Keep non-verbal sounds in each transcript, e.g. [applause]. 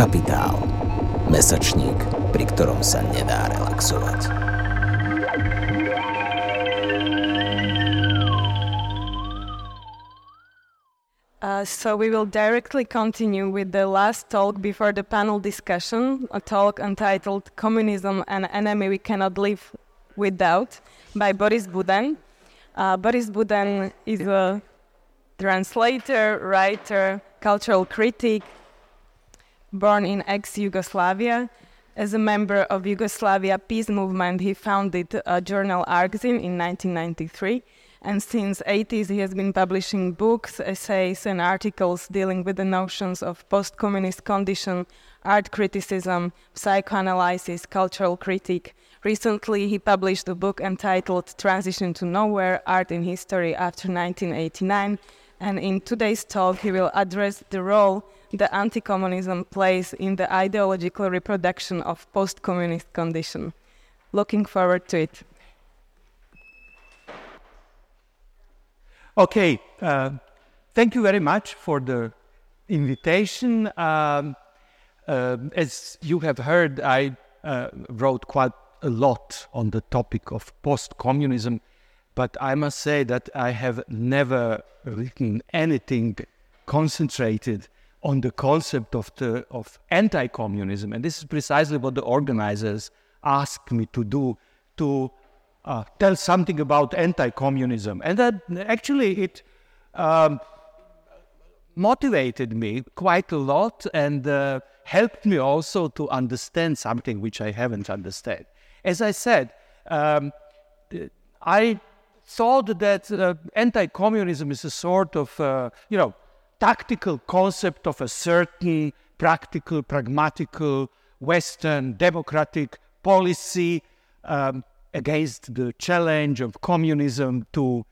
Kapitál. Mesačník, pri ktorom sa nedá relaxovať. Uh, so we will directly continue with the last talk before the panel discussion, a talk entitled Communism, an Enemy We Cannot Live Without by Boris Buden. Uh, Boris Buden is a translator, writer, cultural critic, born in ex-Yugoslavia. As a member of Yugoslavia peace movement, he founded a journal Arkzin in 1993 and since 80s he has been publishing books essays and articles dealing with the notions of post-communist condition art criticism psychoanalysis cultural critique. Recently he published a book entitled transition to nowhere art in history after 1989 and in today's talk he will address the role the anti-communism plays in the ideological reproduction of post-communist condition looking forward to it Okay, uh, thank you very much for the invitation. Um, uh, as you have heard, I uh, wrote quite a lot on the topic of post communism, but I must say that I have never written anything concentrated on the concept of, the, of anti communism. And this is precisely what the organizers asked me to do to uh, tell something about anti-communism, and that actually it um, motivated me quite a lot and uh, helped me also to understand something which I haven't understood. As I said, um, I thought that uh, anti-communism is a sort of uh, you know tactical concept of a certain practical, pragmatical Western democratic policy. Um, against the challenge of communism to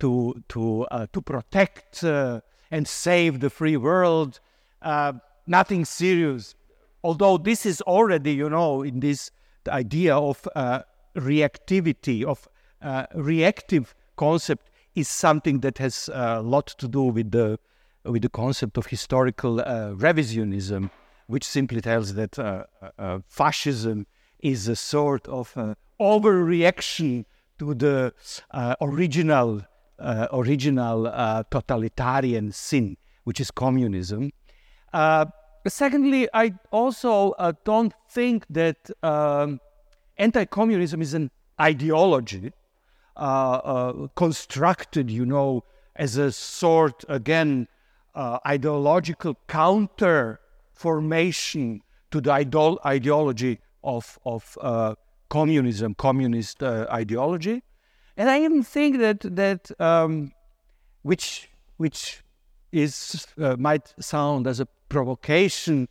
to to uh, to protect uh, and save the free world. Uh, nothing serious, although this is already, you know, in this idea of uh, reactivity of uh, reactive concept is something that has a lot to do with the with the concept of historical uh, revisionism, which simply tells that fascism is a sort of overreaction to the uh, original uh, original uh, totalitarian sin, which is communism. Uh, secondly, I also uh, don't think that um, anti-communism is an ideology uh, constructed, you know, as a sort again ideological counter formation to the idol- ideology of of communism, communist uh, ideology, and I even think that that um, which which is uh, might sound as a provocation,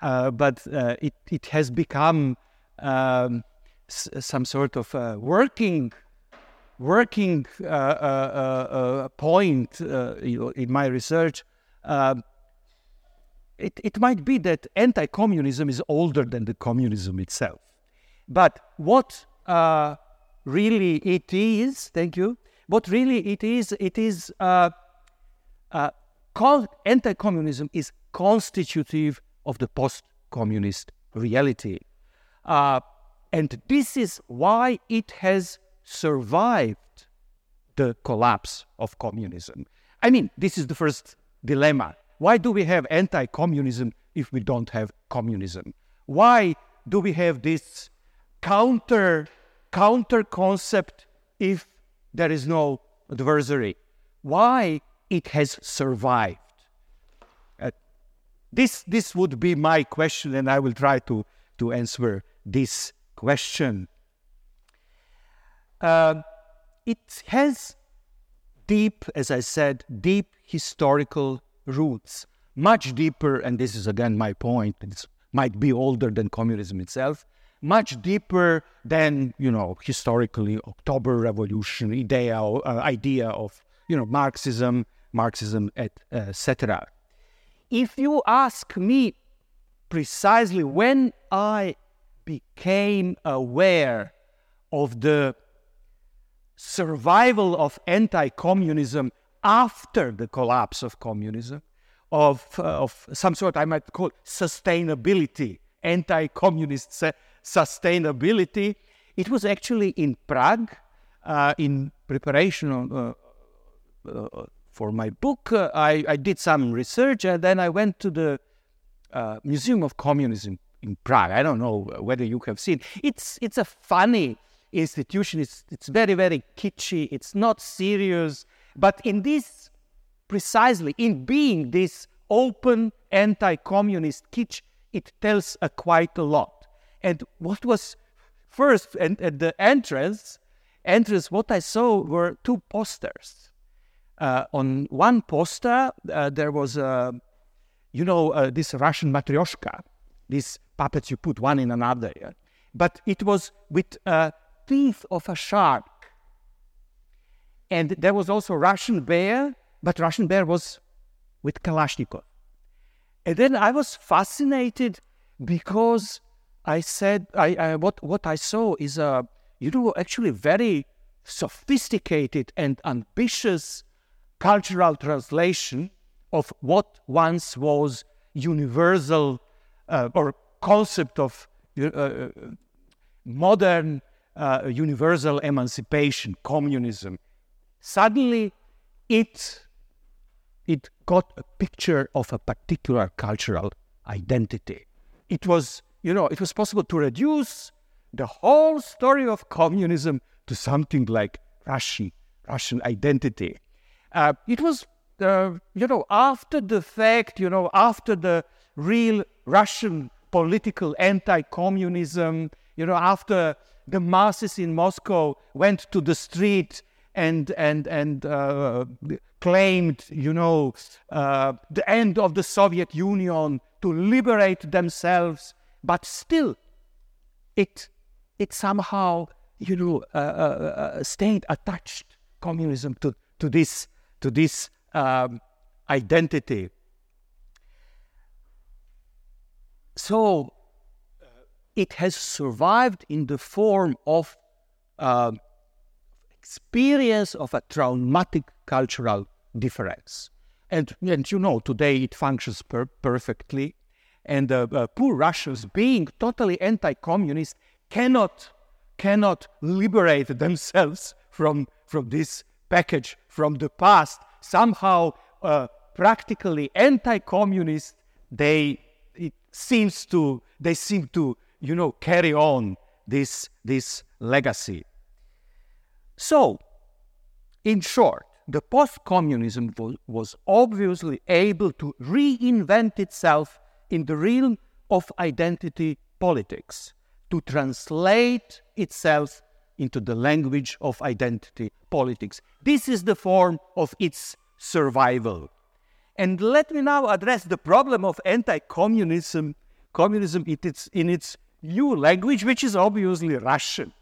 uh, but uh, it it has become um, some sort of working working uh, uh, point you know, in my research. Um, it, it might be that anti-communism is older than the communism itself. But what uh, really it is, thank you, what really it is, it is uh, uh, anti communism is constitutive of the post communist reality. Uh, and this is why it has survived the collapse of communism. I mean, this is the first dilemma. Why do we have anti communism if we don't have communism? Why do we have this counter counter concept if there is no adversary. Why it has survived? Uh, this this would be my question, and I will try to to answer this question. Uh, it has deep, as I said, deep historical roots, much deeper, and this is again my point. It might be older than communism itself, much deeper than you know historically October Revolution idea uh, idea of you know Marxism, Marxism, etc. If you ask me precisely when I became aware of the survival of anti-communism after the collapse of communism, of, uh, of some sort I might call sustainability, anti communist sustainability. It was actually in Prague uh, in preparation uh, uh, for my book. Uh, I, I, did some research and then I went to the uh, Museum of Communism in Prague. I don't know whether you have seen. It's it's a funny institution. It's it's very very kitschy. It's not serious. But in this precisely in being this open anti-communist kitsch, it tells a quite a lot. And what was first and at the entrance, entrance, what I saw were two posters. Uh, on one poster, uh, there was a, you know, uh, this Russian matryoshka, these puppets you put one in another. Yeah? But it was with uh, teeth of a shark. And there was also Russian bear, but Russian bear was with Kalashnikov. And then I was fascinated because I said, I, I, what, what I saw is a, you know, actually very sophisticated and ambitious cultural translation of what once was universal uh, or concept of uh, uh modern uh, universal emancipation, communism. Suddenly, it it got a picture of a particular cultural identity. It was, you know, it was possible to reduce the whole story of communism to something like Russian, Russian identity. Uh, it was, uh, you know, after the fact, you know, after the real Russian political anti-communism, you know, after the masses in Moscow went to the street and and and uh, claimed, you know, uh, the end of the Soviet Union to liberate themselves, but still, it it somehow, you know, uh, uh, uh stayed attached communism to to this to this um, identity. So it has survived in the form of uh, experience of a traumatic cultural difference. And, and you know, today it functions per- perfectly. And uh, uh, poor Russians, being totally anti communist, cannot, cannot liberate themselves from, from this package from the past. Somehow, uh, practically anti communist, they, it seems to, they seem to, you know, carry on this, this legacy. So, in short, the post communism was obviously able to reinvent itself in the realm of identity politics, to translate itself into the language of identity politics. This is the form of its survival. And let me now address the problem of anti communism, communism in its, in its new language, which is obviously Russian.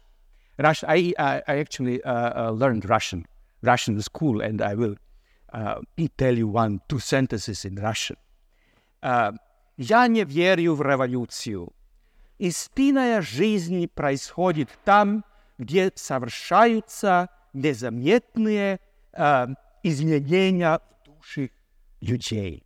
Russian. I, I, I actually uh, uh, learned Russian, Russian school, and I will uh, tell you one, two sentences in Russian. Я не верю в революцию. Истинная жизнь происходит там, где совершаются незаметные э, изменения в душе людей.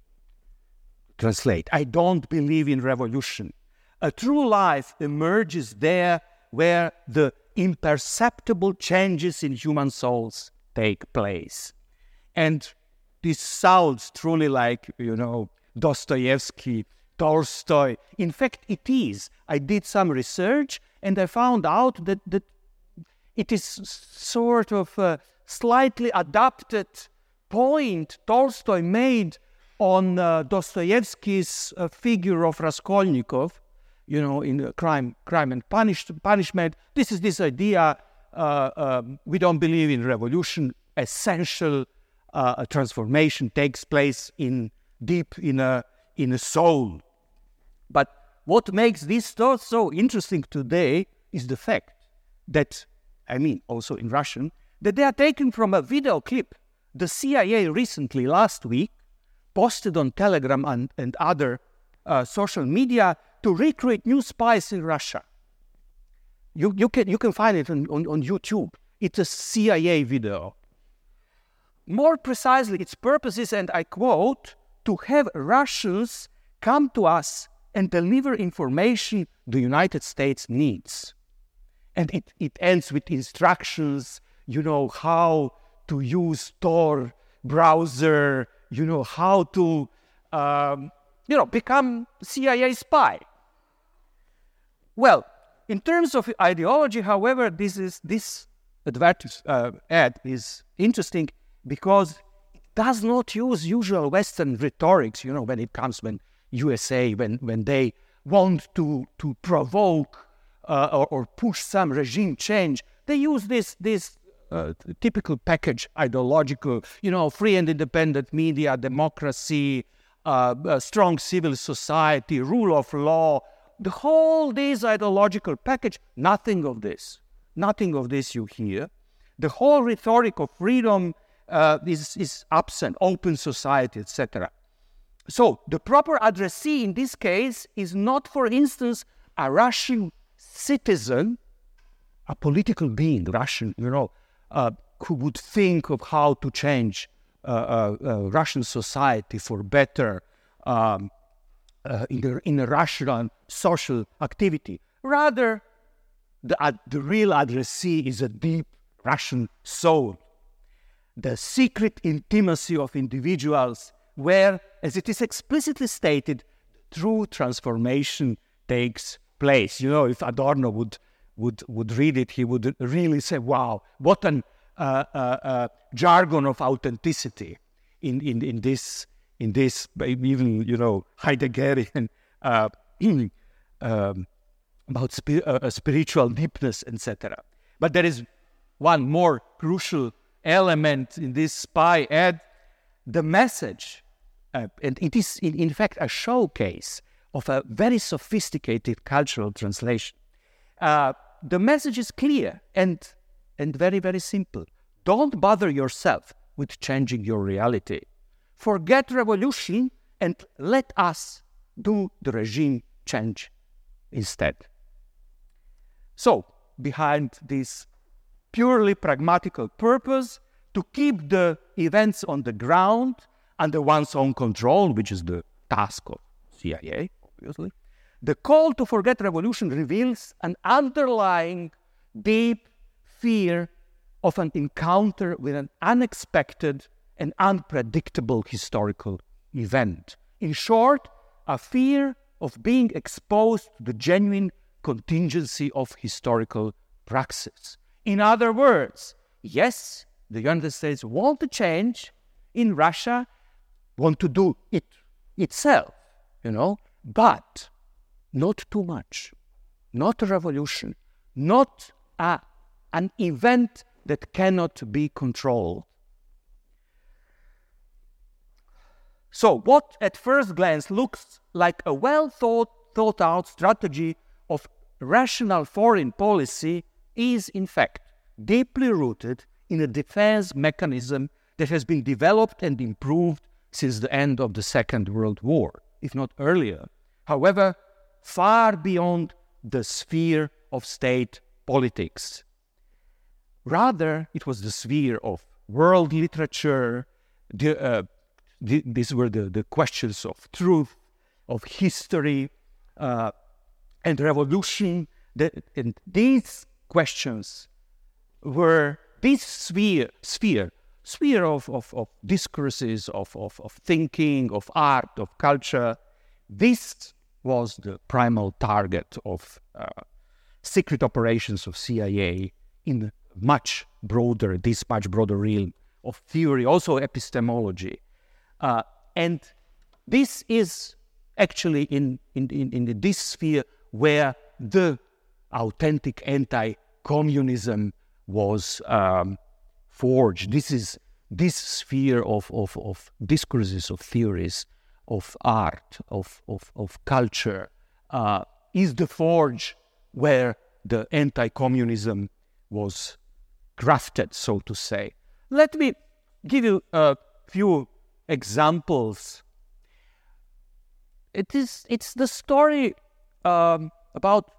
Translate. I don't believe in revolution. A true life emerges there where the imperceptible changes in human souls take place. And this sounds truly like, you know, Dostoevsky, Tolstoy. In fact, it is. I did some research and I found out that, that it is sort of a slightly adapted point Tolstoy made on uh, Dostoevsky's uh, figure of Raskolnikov, you know, in crime, crime and punish, punishment. This is this idea. Uh, um, we don't believe in revolution. Essential uh, transformation takes place in deep in a in a soul. But what makes this thought so interesting today is the fact that, I mean, also in Russian, that they are taken from a video clip the CIA recently, last week, posted on Telegram and, and other uh, social media to recreate new spies in Russia. You, you, can, you can find it on, on, on YouTube. It's a CIA video. More precisely, its purpose is, and I quote, to have Russians come to us and deliver information the United States needs. And it, it ends with instructions, you know, how to use Tor browser, you know, how to, um, you know, become CIA spy. Well, in terms of ideology, however, this is this advertis- uh, ad is interesting because it does not use usual Western rhetorics. You know, when it comes when USA when when they want to to provoke uh, or, or, push some regime change, they use this this uh, typical package ideological. You know, free and independent media, democracy, uh, strong civil society, rule of law the whole this ideological package, nothing of this. Nothing of this you hear. The whole rhetoric of freedom uh, is, is absent, open society, etc. So the proper addressee in this case is not, for instance, a Russian citizen, a political being, Russian, you know, uh, who would think of how to change Russian society for better, um, uh, in, the, in a rational social activity. Rather, the, uh, the real addressee is a deep Russian soul. The secret intimacy of individuals, where, as it is explicitly stated, true transformation takes place. You know, if Adorno would would would read it, he would really say, "Wow, what an uh, uh, uh jargon of authenticity in in in this in this, even you know Heideggerian uh, [clears throat] um, about spi- uh, spiritual deepness, etc. But there is one more crucial element in this spy ad: the message, uh, and it is in, in, fact a showcase of a very sophisticated cultural translation. Uh, the message is clear and and very very simple. Don't bother yourself with changing your reality forget revolution and let us do the regime change instead. So, behind this purely pragmatical purpose to keep the events on the ground under one's own control, which is the task of CIA, obviously, the call to forget revolution reveals an underlying deep fear of an encounter with an unexpected and unpredictable historical event. In short, a fear of being exposed to the genuine contingency of historical praxis. In other words, yes, the United States want to change in Russia, want to do it itself, you know, but not too much, not a revolution, not a, an event that cannot be controlled. So, what at first glance looks like a well thought, thought out strategy of rational foreign policy is, in fact, deeply rooted in a defense mechanism that has been developed and improved since the end of the Second World War, if not earlier. However, far beyond the sphere of state politics. Rather, it was the sphere of world literature, the, uh, th- these were the, the questions of truth, of history, uh, and revolution. That, and these questions were this sphere, sphere, sphere of, of, of discourses, of, of, of thinking, of art, of culture. This was the primal target of uh, secret operations of CIA in much broader, this much broader realm of theory, also epistemology. Uh, and this is actually in, in, in, in this sphere where the authentic anti communism was um, forged. This is this sphere of, of, of discourses, of theories, of art, of, of, of culture, uh, is the forge where the anti communism was grafted, so to say. Let me give you a few examples. It is it's the story um, about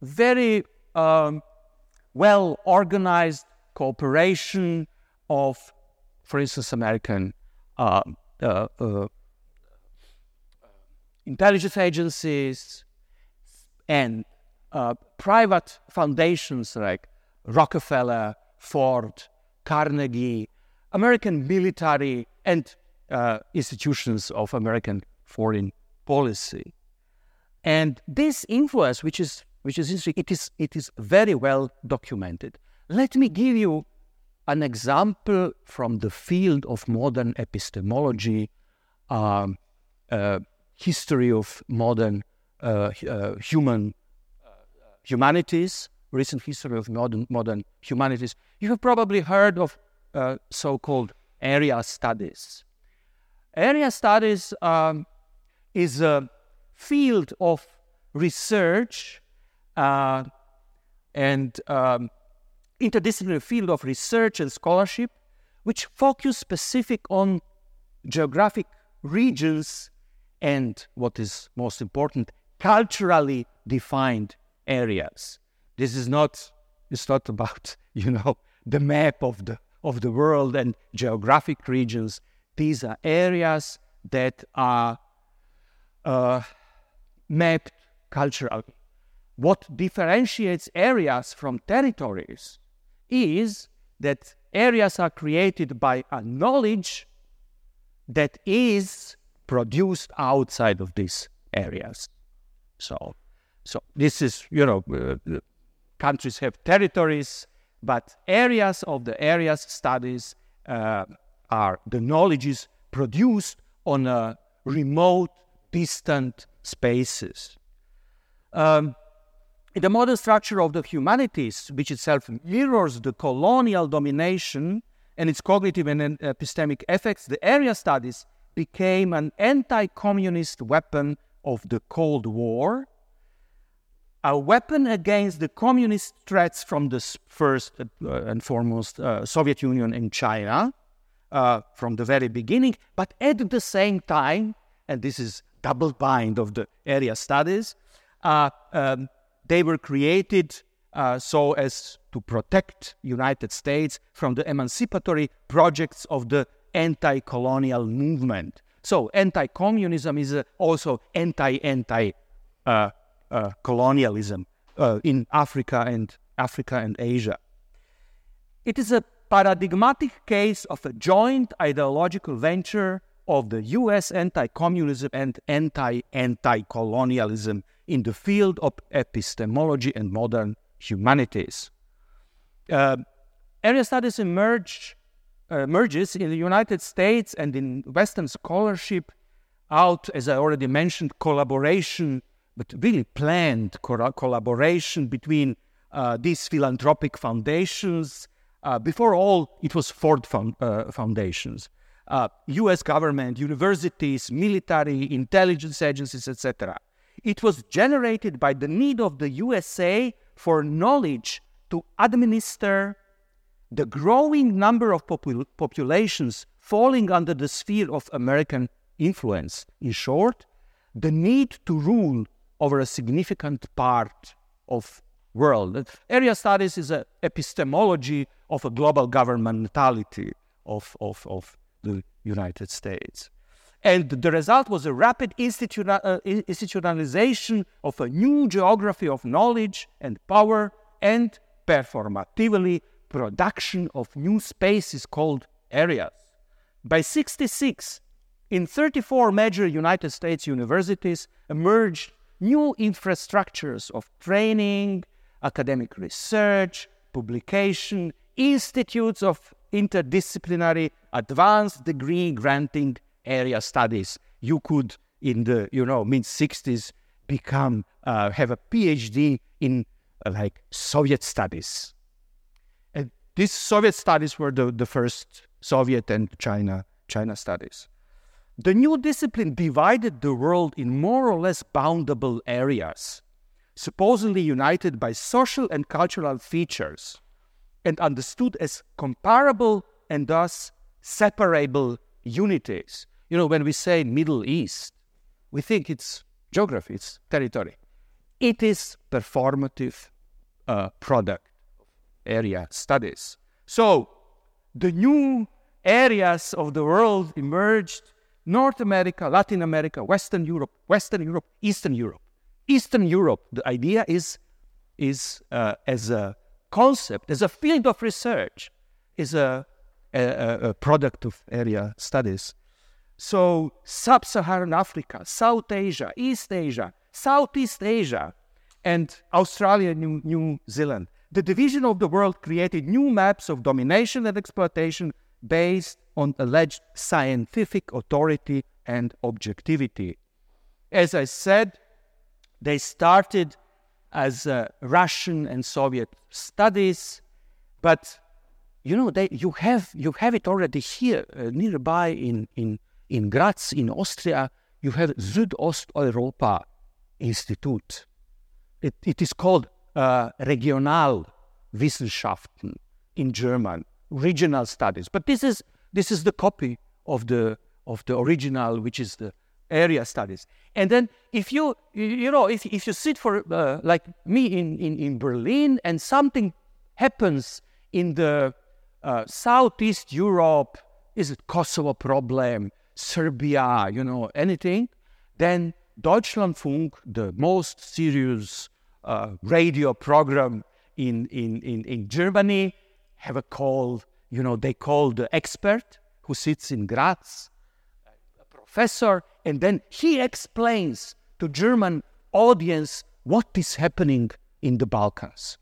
very um, well organized cooperation of, for instance, American uh, uh, uh, intelligence agencies and uh, private foundations like Rockefeller, Ford, Carnegie, American military, and uh, institutions of American foreign policy. And this influence, which is which is interesting, it is it is very well documented. Let me give you an example from the field of modern epistemology, um, uh, history of modern uh, uh, human uh, humanities, recent history of modern modern humanities. You have probably heard of uh, so-called area studies. Area studies um, is a field of research uh, and um, interdisciplinary field of research and scholarship, which focus specific on geographic regions and what is most important, culturally defined areas. This is not it's not about [laughs] you know the map of the of the world and geographic regions. These are areas that are uh, mapped culturally. What differentiates areas from territories is that areas are created by a knowledge that is produced outside of these areas. So, so this is, you know, uh, countries have territories, but areas of the areas studies uh, are the knowledges produced on a remote, distant spaces. Um, the modern structure of the humanities, which itself mirrors the colonial domination and its cognitive and epistemic effects, the area studies became an anti communist weapon of the Cold War, a weapon against the communist threats from the first uh, and foremost uh, Soviet Union and China uh, from the very beginning, but at the same time, and this is double bind of the area studies, uh, um, they were created uh, so as to protect United States from the emancipatory projects of the anti-colonial movement. So anti-communism is uh, also anti-anti-colonialism uh, uh, in Africa and Africa and Asia. It is a paradigmatic case of a joint ideological venture of the US anti communism and anti anti colonialism in the field of epistemology and modern humanities. Uh, area studies emerge, uh, emerges in the United States and in Western scholarship out, as I already mentioned, collaboration, but really planned co- collaboration between uh, these philanthropic foundations. Uh, before all, it was Ford uh, foundations uh, US government, universities, military, intelligence agencies, etc. It was generated by the need of the USA for knowledge to administer the growing number of popul- populations falling under the sphere of American influence. In short, the need to rule over a significant part of world. Area studies is an epistemology of a global governmentality of, of, of the United States. And the result was a rapid uh, institutionalization of a new geography of knowledge and power and performatively production of new spaces called areas. By 66, in 34 major United States universities emerged new infrastructures of training, academic research, publication, institutes of interdisciplinary advanced degree granting area studies. You could, in the you know mid 60s, become uh, have a PhD in uh, like Soviet studies. And these Soviet studies were the, the first Soviet and China China studies. The new discipline divided the world in more or less boundable areas, supposedly united by social and cultural features and understood as comparable and thus separable unities. You know, when we say Middle East, we think it's geography, it's territory. It is performative uh, product area studies. So the new areas of the world emerged North America, Latin America, Western Europe, Western Europe, Eastern Europe. Eastern Europe, the idea is, is uh, as a concept, as a field of research, is a, a, a product of area studies. So, sub Saharan Africa, South Asia, East Asia, Southeast Asia, and Australia, New, New Zealand. The division of the world created new maps of domination and exploitation based on alleged scientific authority and objectivity. As I said, they started as uh, Russian and Soviet studies, but you know they, you have you have it already here uh, nearby in in in Graz in Austria. You have Südosteuropa Institute. It, it is called uh, Regionalwissenschaften in German, regional studies. But this is this is the copy of the of the original, which is the area studies. And then if you you know if if you sit for uh, like me in, in in Berlin and something happens in the uh, southeast Europe, is it Kosovo problem, Serbia, you know anything, then Deutschlandfunk, the most serious uh, radio program in, in, in, in Germany, have a call, you know, they call the expert who sits in Graz, a professor, and then he explains to German audience what is happening in the Balkans.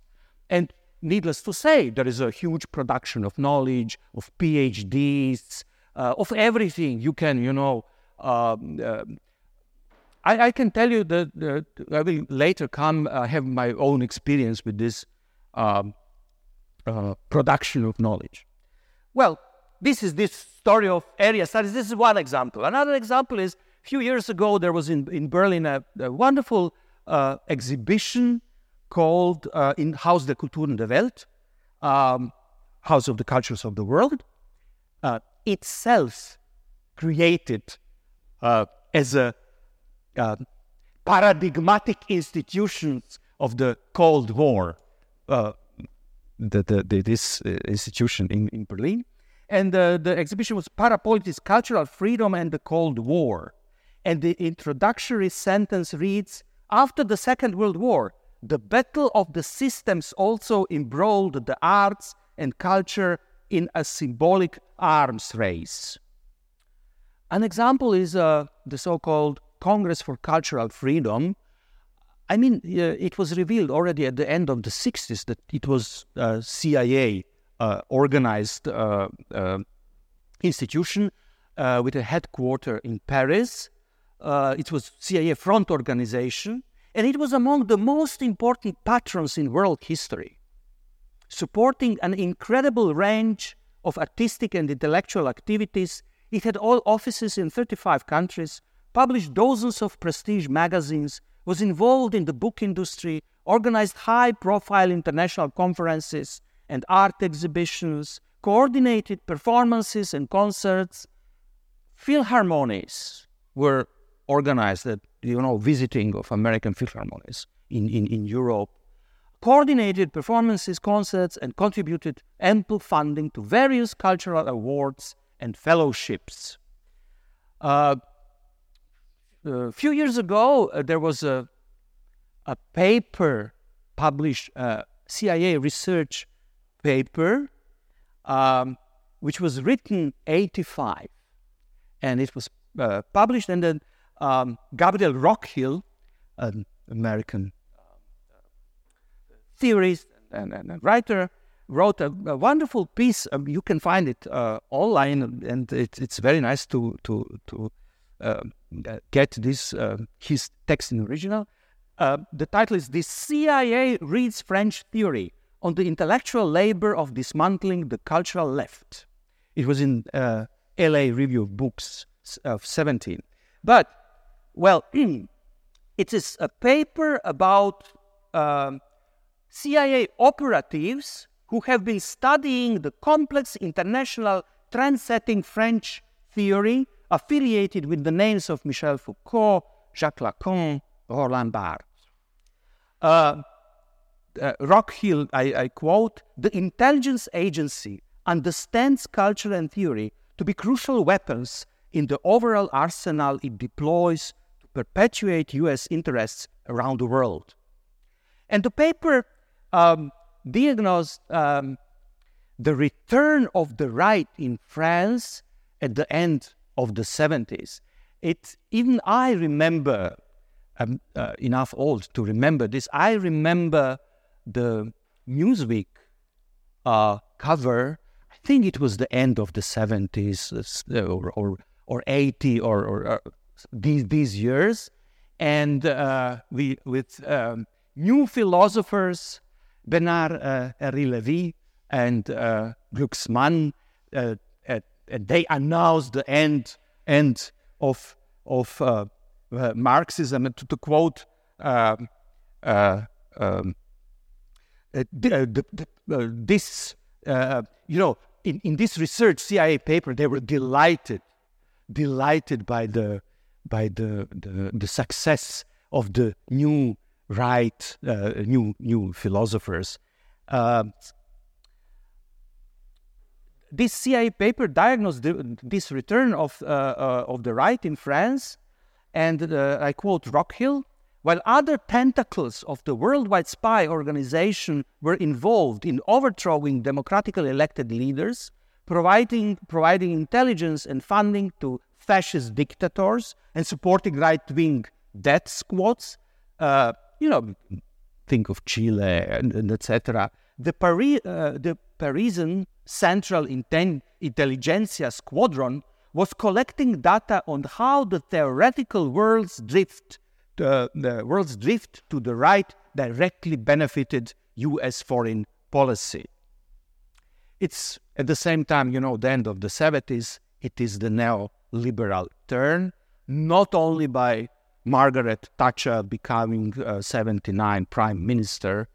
And needless to say, there is a huge production of knowledge, of PhDs, uh, of everything you can, you know, um, uh, I, I, can tell you that uh, I will later come uh, have my own experience with this um, uh, production of knowledge. Well, this is this story of area studies. This is one example. Another example is a few years ago there was in, in Berlin a, a wonderful uh, exhibition called uh, in Haus der Kulturen der Welt, um, House of the Cultures of the World, uh, itself created as a uh, paradigmatic institutions of the Cold War, uh, the, the, the, this uh, institution in, in Berlin. And the exhibition was Parapolitics, Cultural Freedom and the Cold War. And the introductory sentence reads After the Second World War, the battle of the systems also embroiled the arts and culture in a symbolic arms race. An example is uh, the so called Congress for Cultural Freedom, I mean, uh, it was revealed already at the end of the 60s that it was a CIA uh, organized uh, uh, institution uh, with a headquarter in Paris. Uh, it was CIA front organization, and it was among the most important patrons in world history, supporting an incredible range of artistic and intellectual activities. It had all offices in 35 countries, published dozens of prestige magazines, was involved in the book industry, organized high profile international conferences and art exhibitions, coordinated performances and concerts. Philharmonies were organized at, you know, visiting of American philharmonies in, in, in Europe, coordinated performances, concerts, and contributed ample funding to various cultural awards and fellowships. Uh, a few years ago, uh, there was a, a paper published, uh, CIA research paper, um, which was written 85, and it was uh, published, and then um, Gabriel Rockhill, an American theorist and, and, and writer, wrote a, a, wonderful piece. Um, you can find it uh, online, and it, it's very nice to to to uh, get this uh, his text in original. Uh, the title is "The CIA Reads French Theory on the Intellectual Labor of Dismantling the Cultural Left." It was in L.A. Review of Books of 17. But well, [clears throat] it is a paper about um, CIA operatives who have been studying the complex international trend-setting French theory affiliated with the names of Michel Foucault, Jacques Lacan, Roland Barthes. Uh, uh, Rockhill, I, I quote, the intelligence agency understands culture and theory to be crucial weapons in the overall arsenal it deploys to perpetuate US interests around the world. And the paper um, diagnosed um, the return of the right in France at the end of the 70s. It, even I remember, I'm uh, enough old to remember this, I remember the Newsweek uh, cover. I think it was the end of the 70s uh, or, or, or 80 or, or uh, these, these years. And uh, we, with um, new philosophers, Bernard uh, Henri Lévy and uh, Glucksmann, uh, they announced the end, end of, of uh, Marxism. To, to quote um, um, uh, the, the, uh, this, uh, you know, in, in this research CIA paper, they were delighted, delighted by the by the the, the success of the new right, uh, new new philosophers. Uh, this CIA paper diagnosed the, this return of uh, of the right in France, and I quote Rockhill while other tentacles of the worldwide spy organization were involved in overthrowing democratically elected leaders, providing, providing intelligence and funding to fascist dictators, and supporting right wing death squads, uh, you know, think of Chile and, and etc. The, Paris, uh, the Parisian Central Intelligentsia Squadron was collecting data on how the theoretical world's drift the, the world's drift to the right directly benefited US foreign policy. It's at the same time, you know, the end of the 70s, it is the neoliberal turn, not only by Margaret Thatcher becoming uh, 79 prime minister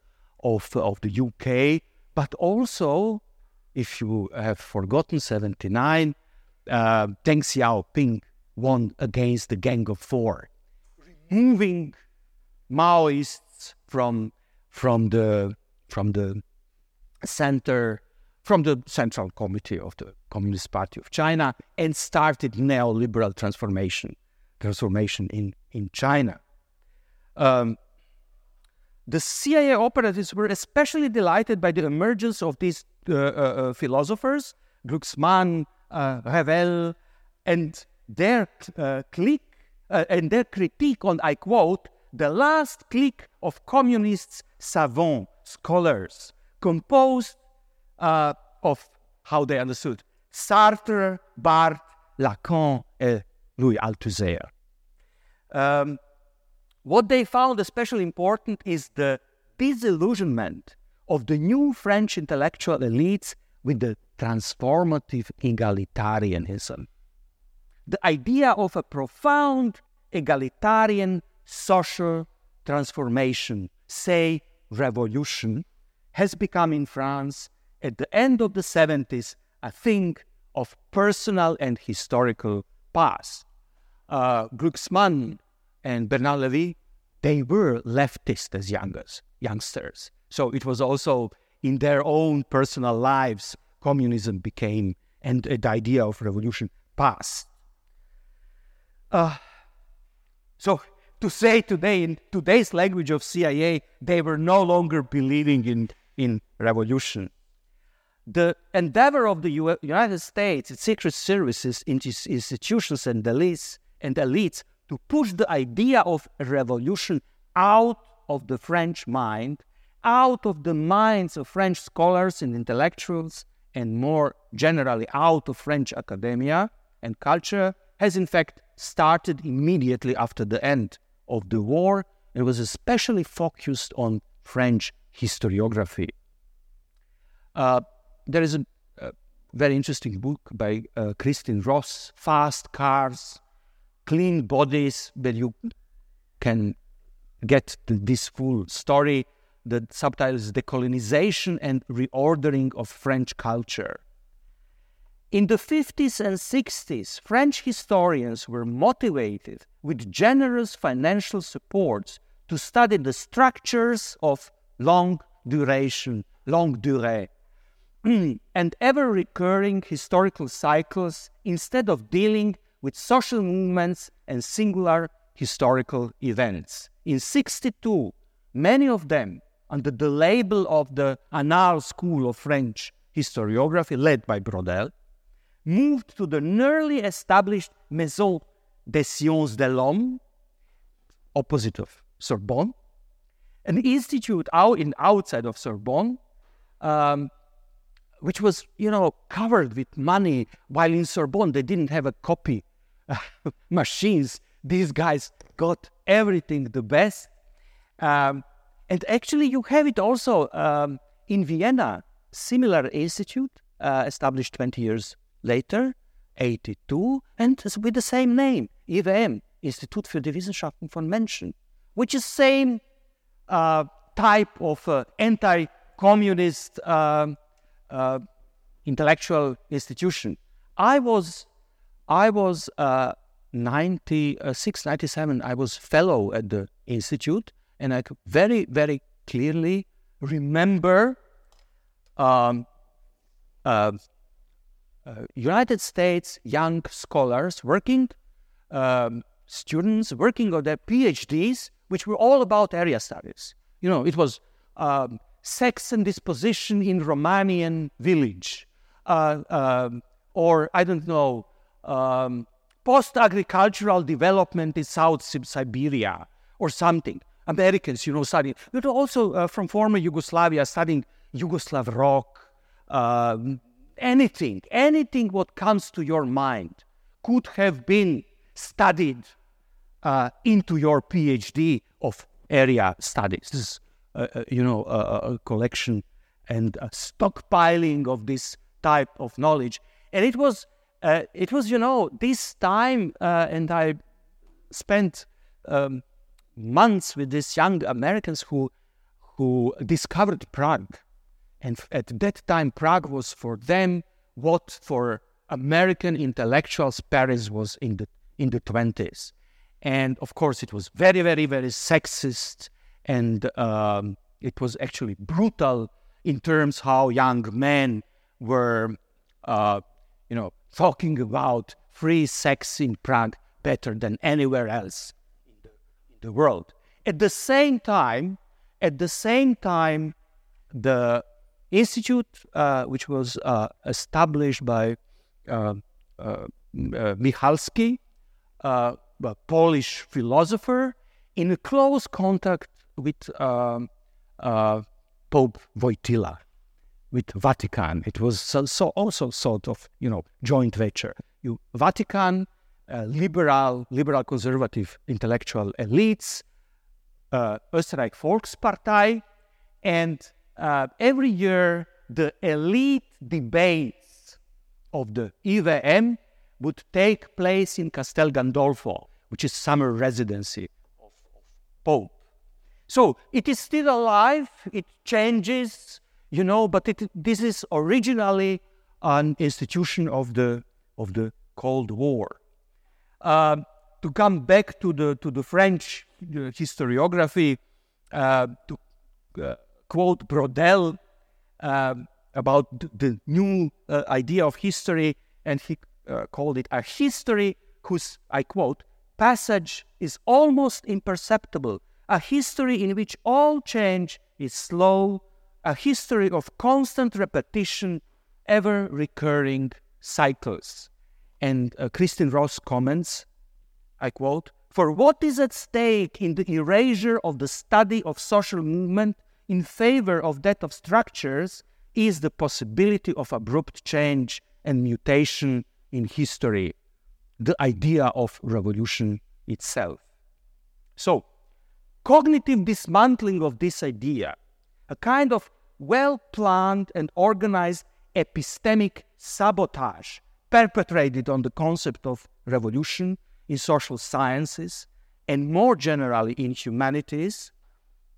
of, of the UK, but also, if you have forgotten 79, uh, Deng Xiaoping won against the Gang of Four moving Maoists from from the from the center from the central committee of the Communist Party of China and started neoliberal transformation transformation in in China. Um, the CIA operatives were especially delighted by the emergence of these uh, uh, uh philosophers, Glucksmann, uh, Revel, and their uh, clique and their critique on, I quote, the last clique of communists, savants, scholars, composed of how they understood Sartre, Barthes, Lacan, and Louis Althusser. Um, what they found especially important is the disillusionment of the new French intellectual elites with the transformative egalitarianism the idea of a profound egalitarian social transformation, say revolution, has become in France at the end of the 70s a thing of personal and historical past. Uh, Glucksmann and Bernard Lévy, they were leftist as youngers, youngsters. So it was also in their own personal lives, communism became, and the idea of revolution passed. Uh, so to say today, in today's language of CIA, they were no longer believing in, in revolution. The endeavor of the U- United States, its secret services, institutions and elites, and elites to push the idea of revolution out of the French mind, out of the minds of French scholars and intellectuals, and more generally out of French academia and culture, has in fact started immediately after the end of the war and was especially focused on French historiography. Uh, there is a, a, very interesting book by uh, Christine Ross, Fast Cars, Clean Bodies, where you can get this full story. The subtitle is Decolonization and Reordering of French Culture. In the 50s and 60s, French historians were motivated with generous financial supports to study the structures of long duration, longue durée, [clears throat] and ever recurring historical cycles instead of dealing with social movements and singular historical events. In 62, many of them under the label of the Annales School of French Historiography, led by Braudel, moved to the newly established Maison des Sciences de l'Homme, opposite of Sorbonne, an institute out in outside of Sorbonne, um, which was, you know, covered with money, while in Sorbonne they didn't have a copy [laughs] machines. These guys got everything the best. Um, and actually, you have it also um, in Vienna, similar institute uh, established 20 years later, 82, and with the same name, IWM, Institut für die Wissenschaften von Menschen, which is same uh, type of uh, anti-communist um, uh, intellectual institution. I was, I was uh, 96, 97, I was fellow at the institute, and I could very, very clearly remember um, uh, uh, United States young scholars working, um, students working on their PhDs, which were all about area studies. You know, it was um, sex and disposition in Romanian village, uh, um, or I don't know, um, post-agricultural development in South Siberia, or something. Americans, you know, studying, but also uh, from former Yugoslavia, studying Yugoslav rock, uh, anything, anything what comes to your mind could have been studied uh, into your PhD of area studies. This is, uh, uh, you know, a, a, collection and a stockpiling of this type of knowledge. And it was, uh, it was, you know, this time, uh, and I spent um, months with these young Americans who, who discovered Prague. And at that time, Prague was for them what for American intellectuals Paris was in the in the 20s. And of course, it was very, very, very sexist, and um, it was actually brutal in terms how young men were, uh, you know, talking about free sex in Prague better than anywhere else in the, world. At the same time, at the same time, the institute, uh, which was uh, established by uh, uh, uh Michalski, uh, a Polish philosopher, in close contact with um, Pope Wojtyla, with Vatican. It was so, so also sort of you know joint venture. You Vatican, uh, liberal, liberal conservative intellectual elites, uh, Österreich Volkspartei, and uh, every year the elite debates of the IWM would take place in Castel Gandolfo, which is summer residency of, of Pope. So it is still alive, it changes, you know, but it, this is originally an institution of the, of the Cold War. Uh, to come back to the, to the French uh, historiography, uh, to uh, quote Braudel um, about the new uh, idea of history, and he uh, called it a history whose, I quote, passage is almost imperceptible, a history in which all change is slow, a history of constant repetition, ever recurring cycles. And uh, Kristin Ross comments, I quote, For what is at stake in the erasure of the study of social movement in favor of that of structures is the possibility of abrupt change and mutation in history, the idea of revolution itself. So, cognitive dismantling of this idea, a kind of well planned and organized epistemic sabotage perpetrated on the concept of revolution in social sciences and more generally in humanities,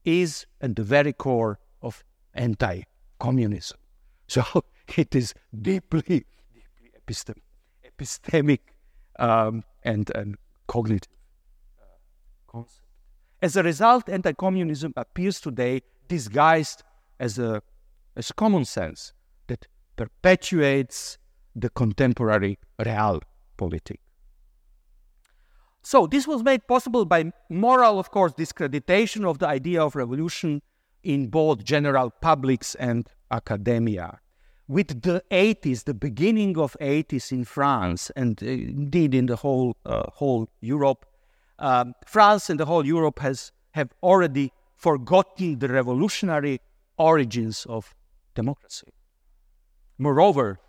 is at the very core of anti communism. So [laughs] it is deeply, deeply epistem- epistemic um, and, and cognitive uh, concept. As a result, anti communism appears today disguised as, a, as common sense that perpetuates the contemporary realpolitik. So this was made possible by moral, of course, discreditation of the idea of revolution in both general publics and academia. With the 80s, the beginning of 80s in France, and uh, indeed in the whole uh, whole Europe, um, France and the whole Europe has have already forgotten the revolutionary origins of democracy. Moreover,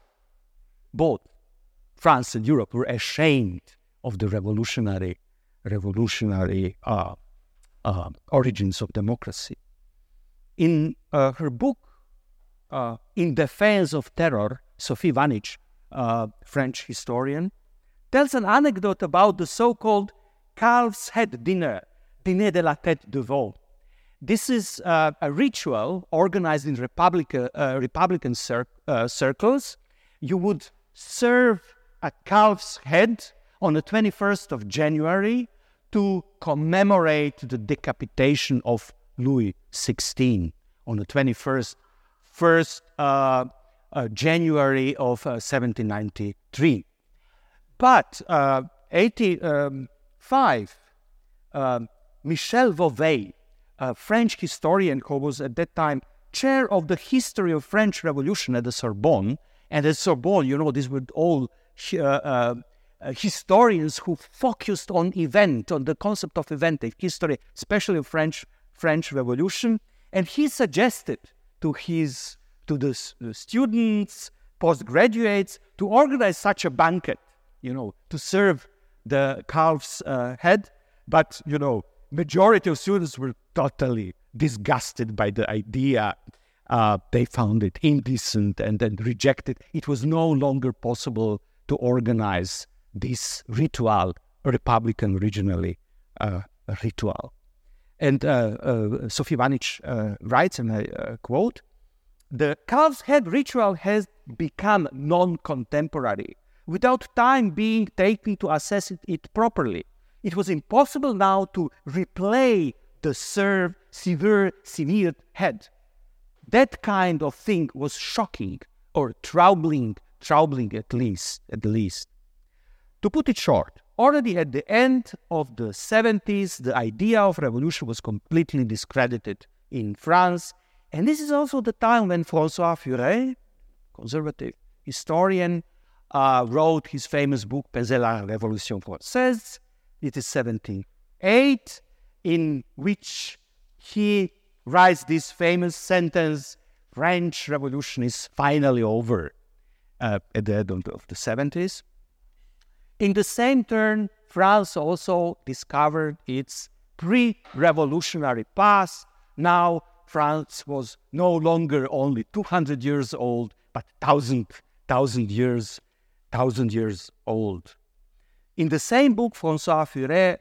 both France and Europe were ashamed of the revolutionary, revolutionary uh, uh, origins of democracy. In uh, her book, uh, In Defense of Terror, Sophie Wahnich, French historian, tells an anecdote about the so-called calf's head dinner, dîner de la tête de veau. This is uh, a ritual organized in Republican, uh, Republican cir- uh, circles. You would serve a calf's head on the 21st of January to commemorate the decapitation of Louis XVI on the 21st first, uh, uh, January of 1793. Uh, but 85, um, um, Michel Vovelle, a French historian who was at that time chair of the history of French Revolution at the Sorbonne, and at Sorbonne, you know, these were all uh, uh, historians who focused on event, on the concept of event history, especially French French Revolution, and he suggested to his to the students, postgraduates, to organize such a banquet, you know, to serve the calf's uh, head. But you know, majority of students were totally disgusted by the idea. Uh, they found it indecent and then rejected. It was no longer possible to organize this ritual, Republican regionally uh, ritual. And uh, uh, Sophie Wahnich uh, writes, and I uh, quote, the calf's head ritual has become non-contemporary without time being taken to assess it, it properly. It was impossible now to replay the serve severe severed head. That kind of thing was shocking or troubling, troubling at least, at least. To put it short, already at the end of the 70s, the idea of revolution was completely discredited in France. And this is also the time when Francois Furet, conservative historian, uh, wrote his famous book, Penser la Révolution Française. It is 78, in which he writes this famous sentence French Revolution is finally over uh, at the end of the 70s. In the same turn, France also discovered its pre revolutionary past. Now, France was no longer only 200 years old, but 1,000, 1,000 years, 1,000 years old. In the same book, Francois Furet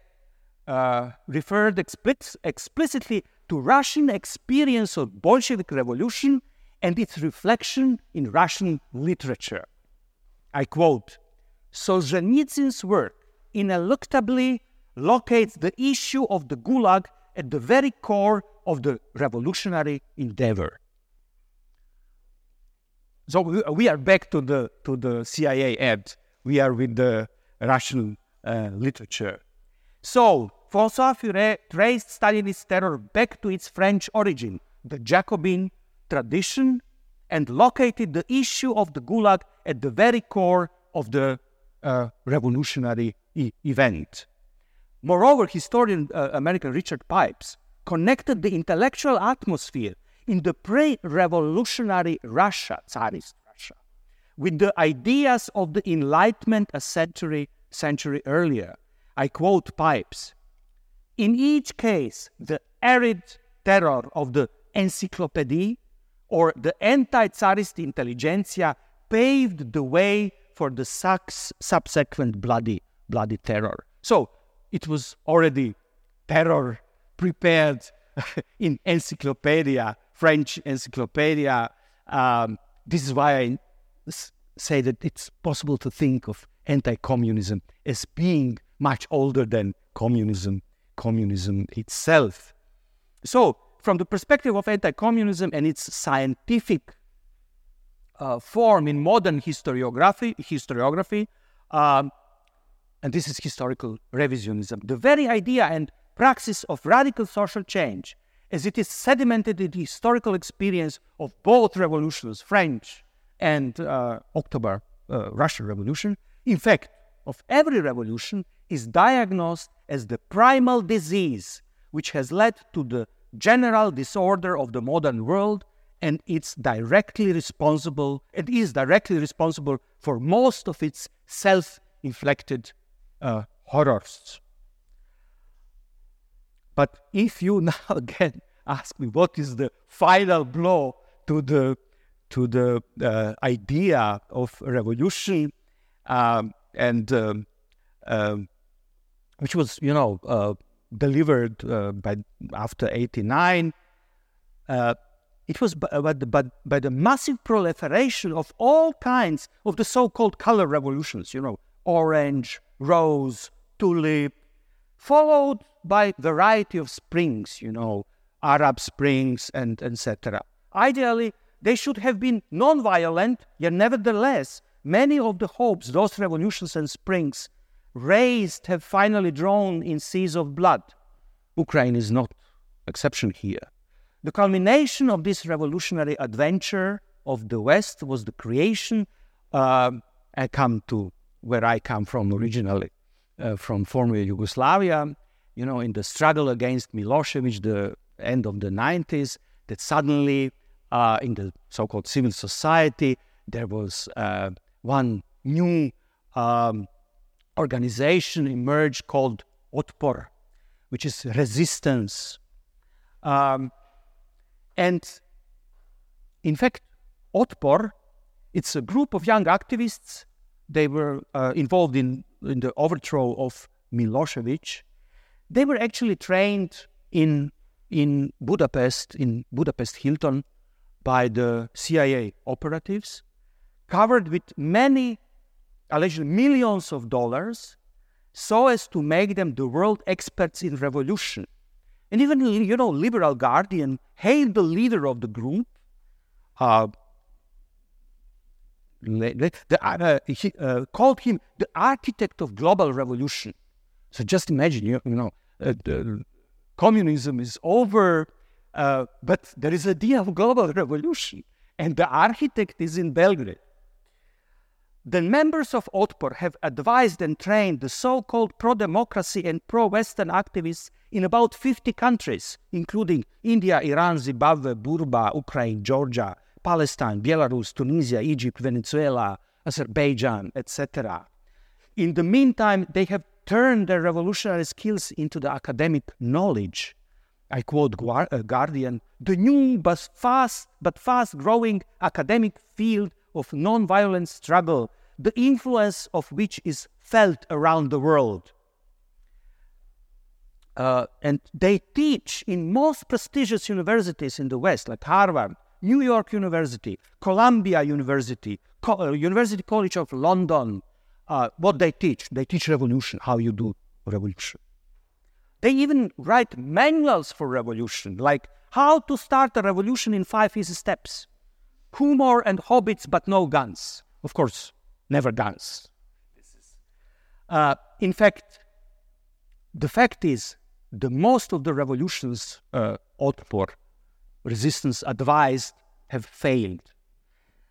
uh, referred expli- explicitly to Russian experience of Bolshevik revolution and its reflection in Russian literature. I quote, Solzhenitsyn's work ineluctably locates the issue of the Gulag at the very core of the revolutionary endeavor. So we are back to the to the CIA ad. We are with the Russian uh, literature. So François Furet traced Stalinist terror back to its French origin, the Jacobin tradition, and located the issue of the Gulag at the very core of the uh, revolutionary e- event. Moreover, historian uh, American Richard Pipes connected the intellectual atmosphere in the pre revolutionary Russia, Tsarist with the ideas of the Enlightenment a century, century earlier. I quote Pipes In each case, the arid terror of the encyclopedia or the anti Tsarist intelligentsia paved the way for the subsequent bloody, bloody terror. So it was already terror prepared [laughs] in encyclopedia, French encyclopedia. Um, this is why I say that it's possible to think of anti-communism as being much older than communism, communism itself. So, from the perspective of anti-communism and its scientific uh, form in modern historiography, historiography um, and this is historical revisionism, the very idea and praxis of radical social change, as it is sedimented in the historical experience of both revolutions, French and uh, October uh, Russian Revolution, in fact, of every revolution, is diagnosed as the primal disease which has led to the general disorder of the modern world and it's directly responsible it is directly responsible for most of its self-inflicted uh, horrors. But if you [laughs] now again ask me what is the final blow to the to the uh, idea of revolution um, and um, um, which was you know uh, delivered uh, by after 89 uh, it was by, by, the, by, by the massive proliferation of all kinds of the so-called color revolutions you know orange rose tulip followed by variety of springs you know arab springs and etc ideally they should have been non-violent yet nevertheless many of the hopes those revolutions and springs raised have finally drawn in seas of blood. Ukraine is not exception here. The culmination of this revolutionary adventure of the West was the creation. Uh, I come to where I come from originally, uh, from former Yugoslavia. You know, in the struggle against Milosevic, the end of the 90s, that suddenly uh, in the so-called civil society there was uh, one new um, organization emerged called Otpor, which is resistance. Um, and in fact, Otpor, it's a group of young activists. They were uh, involved in, in the overthrow of Milosevic. They were actually trained in, in Budapest, in Budapest Hilton, by the CIA operatives, covered with many allegedly millions of dollars so as to make them the world experts in revolution. And even, you know, Liberal Guardian hailed the leader of the group, uh, the, uh, he uh, called him the architect of global revolution. So just imagine, you, you know, uh, communism is over, uh, but there is a idea of global revolution, and the architect is in Belgrade. The members of Otpor have advised and trained the so called pro democracy and pro Western activists in about 50 countries, including India, Iran, Zimbabwe, Burma, Ukraine, Georgia, Palestine, Belarus, Tunisia, Egypt, Venezuela, Azerbaijan, etc. In the meantime, they have turned their revolutionary skills into the academic knowledge. I quote uh, Guardian, the new but fast but fast growing academic field of non-violent struggle the influence of which is felt around the world. Uh, and they teach in most prestigious universities in the West, like Harvard, New York University, Columbia University, Co- uh, University College of London. Uh, what they teach? They teach revolution, how you do revolution. They even write manuals for revolution, like how to start a revolution in five easy steps. Humor and hobbits, but no guns. Of course, never guns. Uh, in fact, the fact is, the most of the revolutions uh, Otpor resistance advised have failed.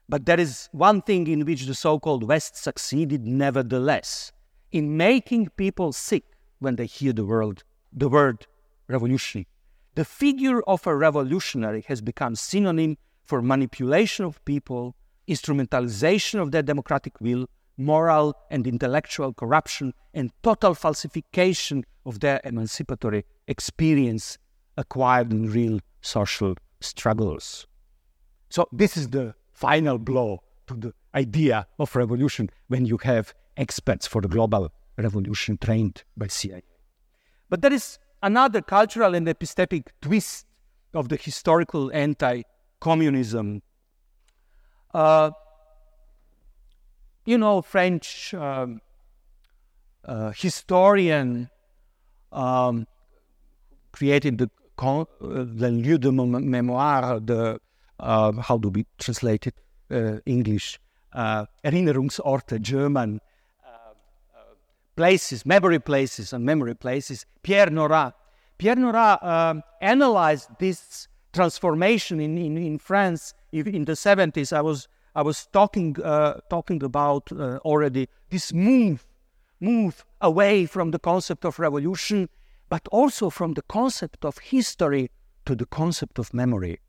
But there is one thing in which the so called West succeeded nevertheless in making people sick when they hear the word, the word revolution. The figure of a revolutionary has become synonym for manipulation of people instrumentalization of their democratic will, moral and intellectual corruption, and total falsification of their emancipatory experience acquired in real social struggles. So, this is the final blow to the idea of revolution when you have experts for the global revolution trained by CIA. But there is another cultural and epistemic twist of the historical anti communism uh, you know, French um, uh, historian um, created the con- uh, the lieu de mémoire, the uh, how do we translate it uh, English? Uh, Erinnerungsorte, German places, memory places, and memory places, Pierre Nora. Pierre Nora um, analyzed this transformation in, in, in France in the 70s. I was I was talking uh, talking about uh, already this move move away from the concept of revolution, but also from the concept of history to the concept of memory.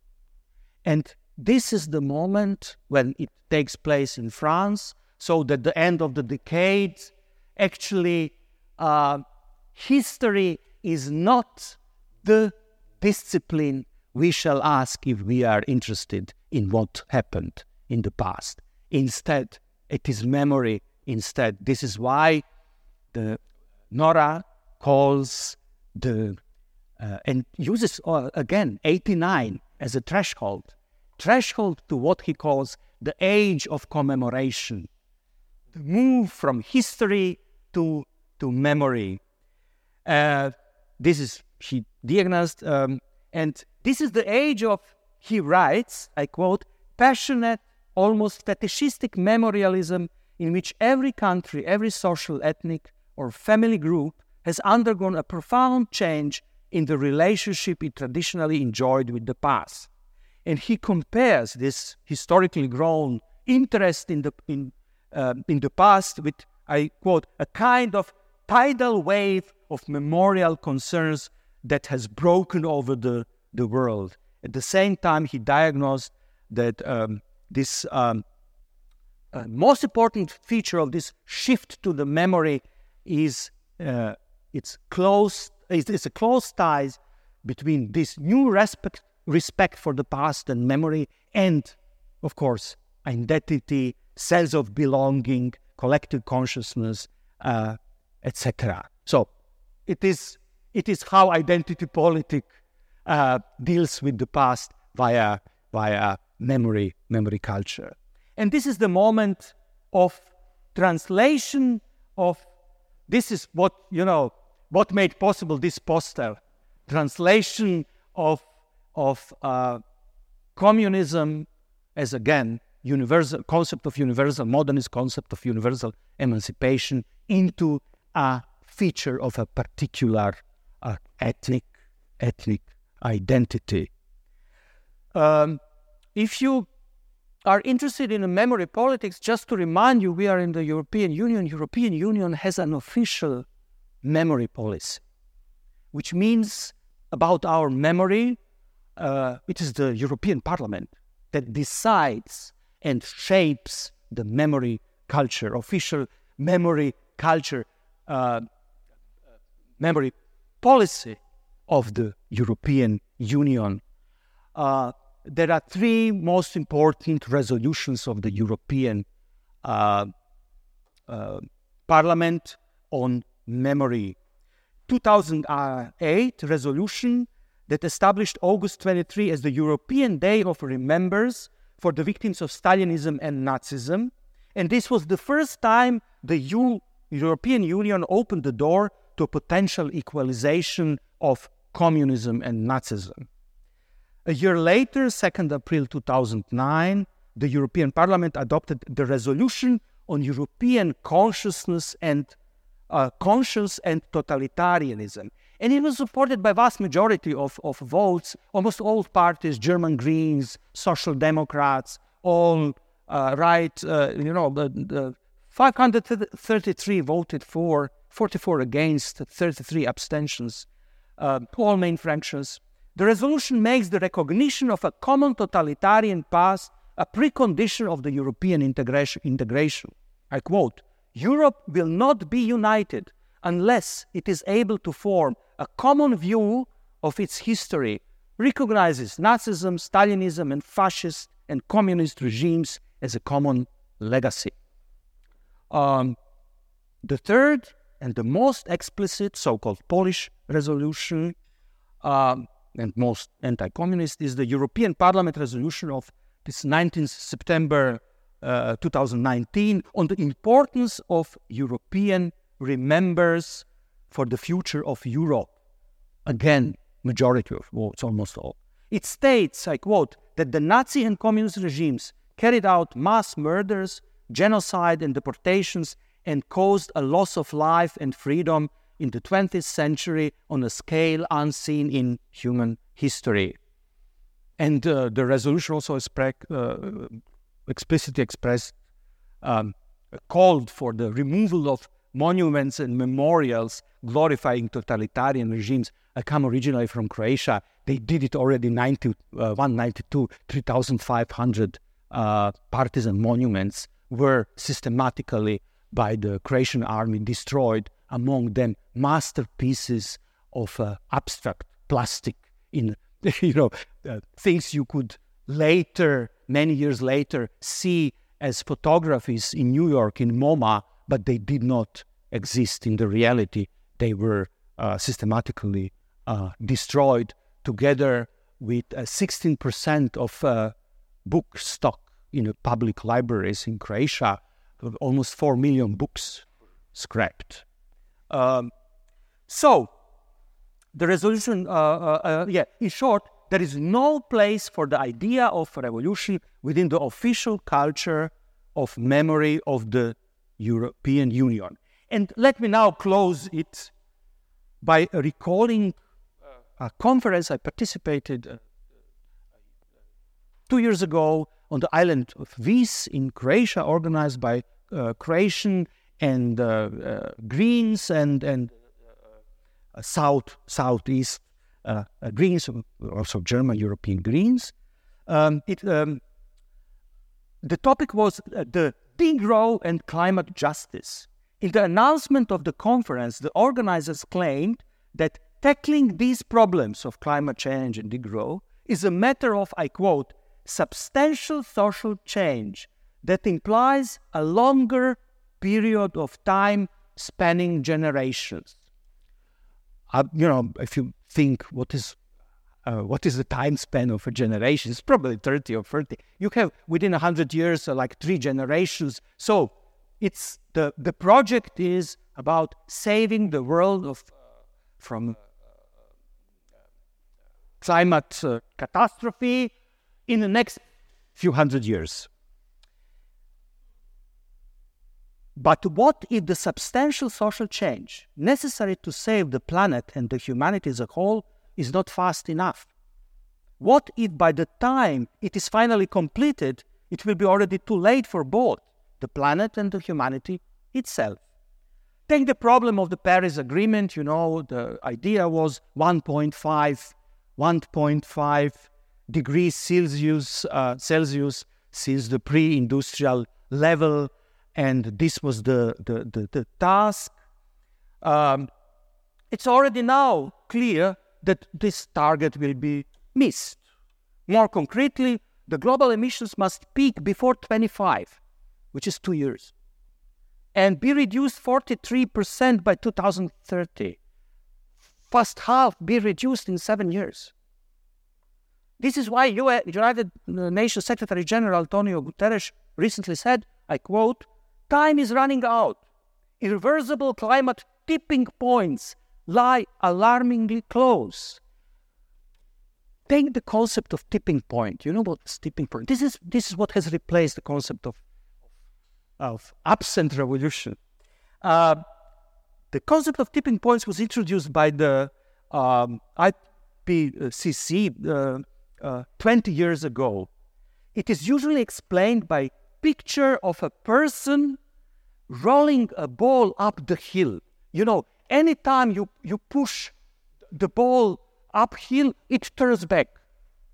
And this is the moment when it takes place in France, so that the end of the decade, actually, uh, history is not the discipline we shall ask if we are interested in what happened in the past. Instead, it is memory instead. This is why the Nora calls the uh, and uses uh, again 89 as a threshold, threshold to what he calls the age of commemoration, the move from history to to memory. Uh, this is she diagnosed, um, and this is the age of he writes. I quote: passionate, almost fetishistic memorialism in which every country, every social, ethnic, or family group has undergone a profound change in the relationship it traditionally enjoyed with the past. And he compares this historically grown interest in the, in, uh, in the past with, I quote, a kind of tidal wave of memorial concerns that has broken over the, the world. At the same time, he diagnosed that um, this um, uh, most important feature of this shift to the memory is uh, its close it's a close ties between this new respect respect for the past and memory and of course identity sense of belonging collective consciousness uh, etc so it is it is how identity politics uh, deals with the past via via memory memory culture. And this is the moment of translation of this is what, you know, what made possible this poster translation of, of uh, communism as, again, universal concept of universal modernist concept of universal emancipation into a feature of a particular uh, ethnic ethnic identity. Um, if you are interested in memory politics, just to remind you, we are in the European Union. European Union has an official memory policy, which means about our memory, uh, it is the European Parliament that decides and shapes the memory culture, official memory culture, uh, memory policy of the European Union. Uh, there are three most important resolutions of the European uh, uh, Parliament on memory. 2008 resolution that established August 23 as the European Day of Remembrance for the victims of Stalinism and Nazism. And this was the first time the U- European Union opened the door to a potential equalization of communism and Nazism. A year later, 2nd April 2009, the European Parliament adopted the resolution on European consciousness and uh, conscience and totalitarianism. And it was supported by vast majority of, of votes, almost all parties, German Greens, Social Democrats, all uh, right, uh, you know, the, the 533 voted for, 44 against, 33 abstentions, uh, all main fractions. The resolution makes the recognition of a common totalitarian past a precondition of the European integration. integration. I quote Europe will not be united unless it is able to form a common view of its history, recognizes Nazism, Stalinism, and fascist and communist regimes as a common legacy. Um, the third and the most explicit so called Polish resolution um, and most anti-communist is the European Parliament resolution of this 19th September uh, 2019 on the importance of European remembers for the future of Europe. Again, majority of votes, almost all. It states, I quote, that the Nazi and communist regimes carried out mass murders, genocide, and deportations and caused a loss of life and freedom in the 20th century on a scale unseen in human history. And uh, the resolution also uh, explicitly expressed, um, called for the removal of monuments and memorials glorifying totalitarian regimes. I come originally from Croatia. They did it already in 90, uh, 192, 3,500 uh, partisan monuments were systematically by the Croatian army destroyed, among them masterpieces of uh, abstract plastic in [laughs] you know uh, things you could later many years later see as photographies in New York in MoMA but they did not exist in the reality they were uh, systematically uh, destroyed together with 16% of uh, book stock in public libraries in Croatia almost 4 million books scrapped. Um, so, the resolution, uh, uh, uh, yeah, in short, there is no place for the idea of revolution within the official culture of memory of the European Union. And let me now close it by recalling a conference I participated uh, two years ago on the island of Vis in Croatia, organized by uh, Croatian and uh, uh Greens and and uh, South Southeast uh, Greens, also German European Greens. Um, it, um, the topic was the degrowth and climate justice. In the announcement of the conference, the organizers claimed that tackling these problems of climate change and degrowth is a matter of, I quote, substantial social change that implies a longer period of time spanning generations. Uh, you know, if you think what is uh, what is the time span of a generation? It's probably 30 or 40. You have within 100 years, uh, like three generations. So it's the, the project is about saving the world of, uh, from uh, climate uh, catastrophe in the next few hundred years. But what if the substantial social change necessary to save the planet and the humanity as a whole is not fast enough? What if by the time it is finally completed, it will be already too late for both the planet and the humanity itself? Take the problem of the Paris Agreement. You know, the idea was 1.5, 1.5 degrees Celsius, uh, Celsius since the pre-industrial level, and this was the the, the, the task. Um, it's already now clear that this target will be missed. More concretely, the global emissions must peak before 25, which is two years, and be reduced 43% by 2030. First half be reduced in seven years. This is why United Nations Secretary General Antonio Guterres recently said, I quote, time is running out. Irreversible climate tipping points lie alarmingly close. Take the concept of tipping point. You know what is tipping point? This is this is what has replaced the concept of of absent revolution. Uh, the concept of tipping points was introduced by the um, IPCC uh, uh, 20 years ago, it is usually explained by picture of a person rolling a ball up the hill. You know, anytime you, you push the ball uphill, it turns back.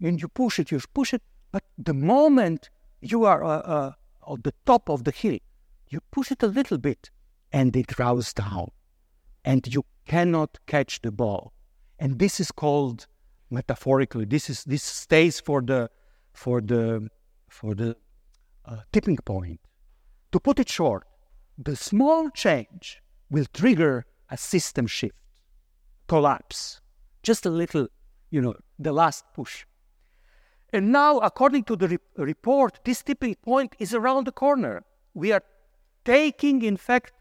And you push it, you push it. But the moment you are uh, uh, on the top of the hill, you push it a little bit and it rolls down. And you cannot catch the ball. And this is called metaphorically. This is this stays for the for the for the uh, tipping point. To put it short, the small change will trigger a system shift, collapse, just a little, you know, the last push. And now, according to the re- report, this tipping point is around the corner. We are taking, in fact,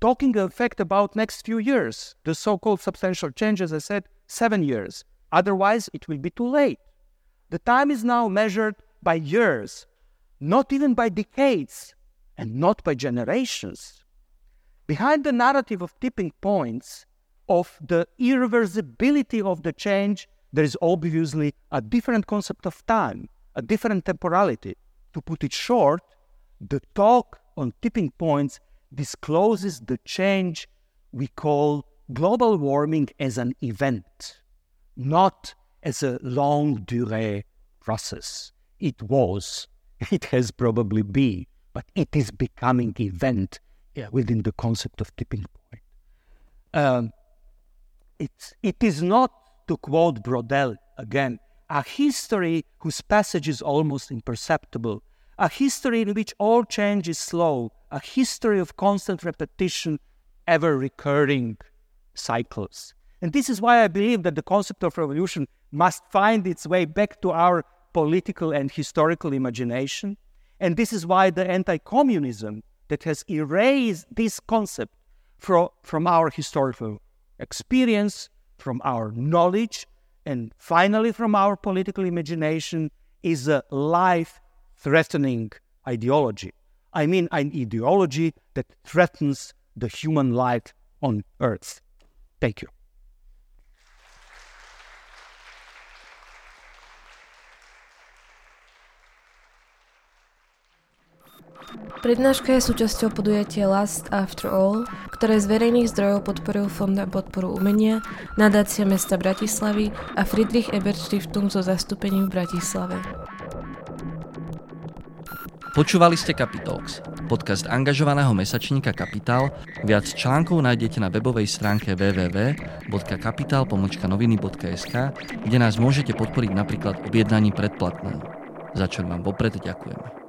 talking in fact about next few years, the so-called substantial change, as I said, seven years. Otherwise, it will be too late. The time is now measured by years, not even by decades, and not by generations. Behind the narrative of tipping points, of the irreversibility of the change, there is obviously a different concept of time, a different temporality. To put it short, the talk on tipping points discloses the change we call global warming as an event, not as a longue durée process. It was, [laughs] it has probably been, but it is becoming event yeah, within the concept of tipping point. Um, it's, it is not, to quote Braudel again, a history whose passage is almost imperceptible, a history in which all change is slow, a history of constant repetition, ever recurring cycles. And this is why I believe that the concept of revolution must find its way back to our political and historical imagination. And this is why the anti communism that has erased this concept from, from our historical experience, from our knowledge, and finally from our political imagination is a life threatening ideology. I mean, an ideology that threatens the human life on earth. Thank you. Prednáška je súčasťou podujatia Last After All, ktoré z verejných zdrojov podporil Fond na podporu umenia, nadácia mesta Bratislavy a Friedrich Ebert Stiftung so zastúpením v Bratislave. Počúvali ste Capitalx, podcast angažovaného mesačníka Kapitál. Viac článkov nájdete na webovej stránke www.kapital.noviny.sk, kde nás môžete podporiť napríklad objednaním predplatného, za čo vám vopred ďakujeme.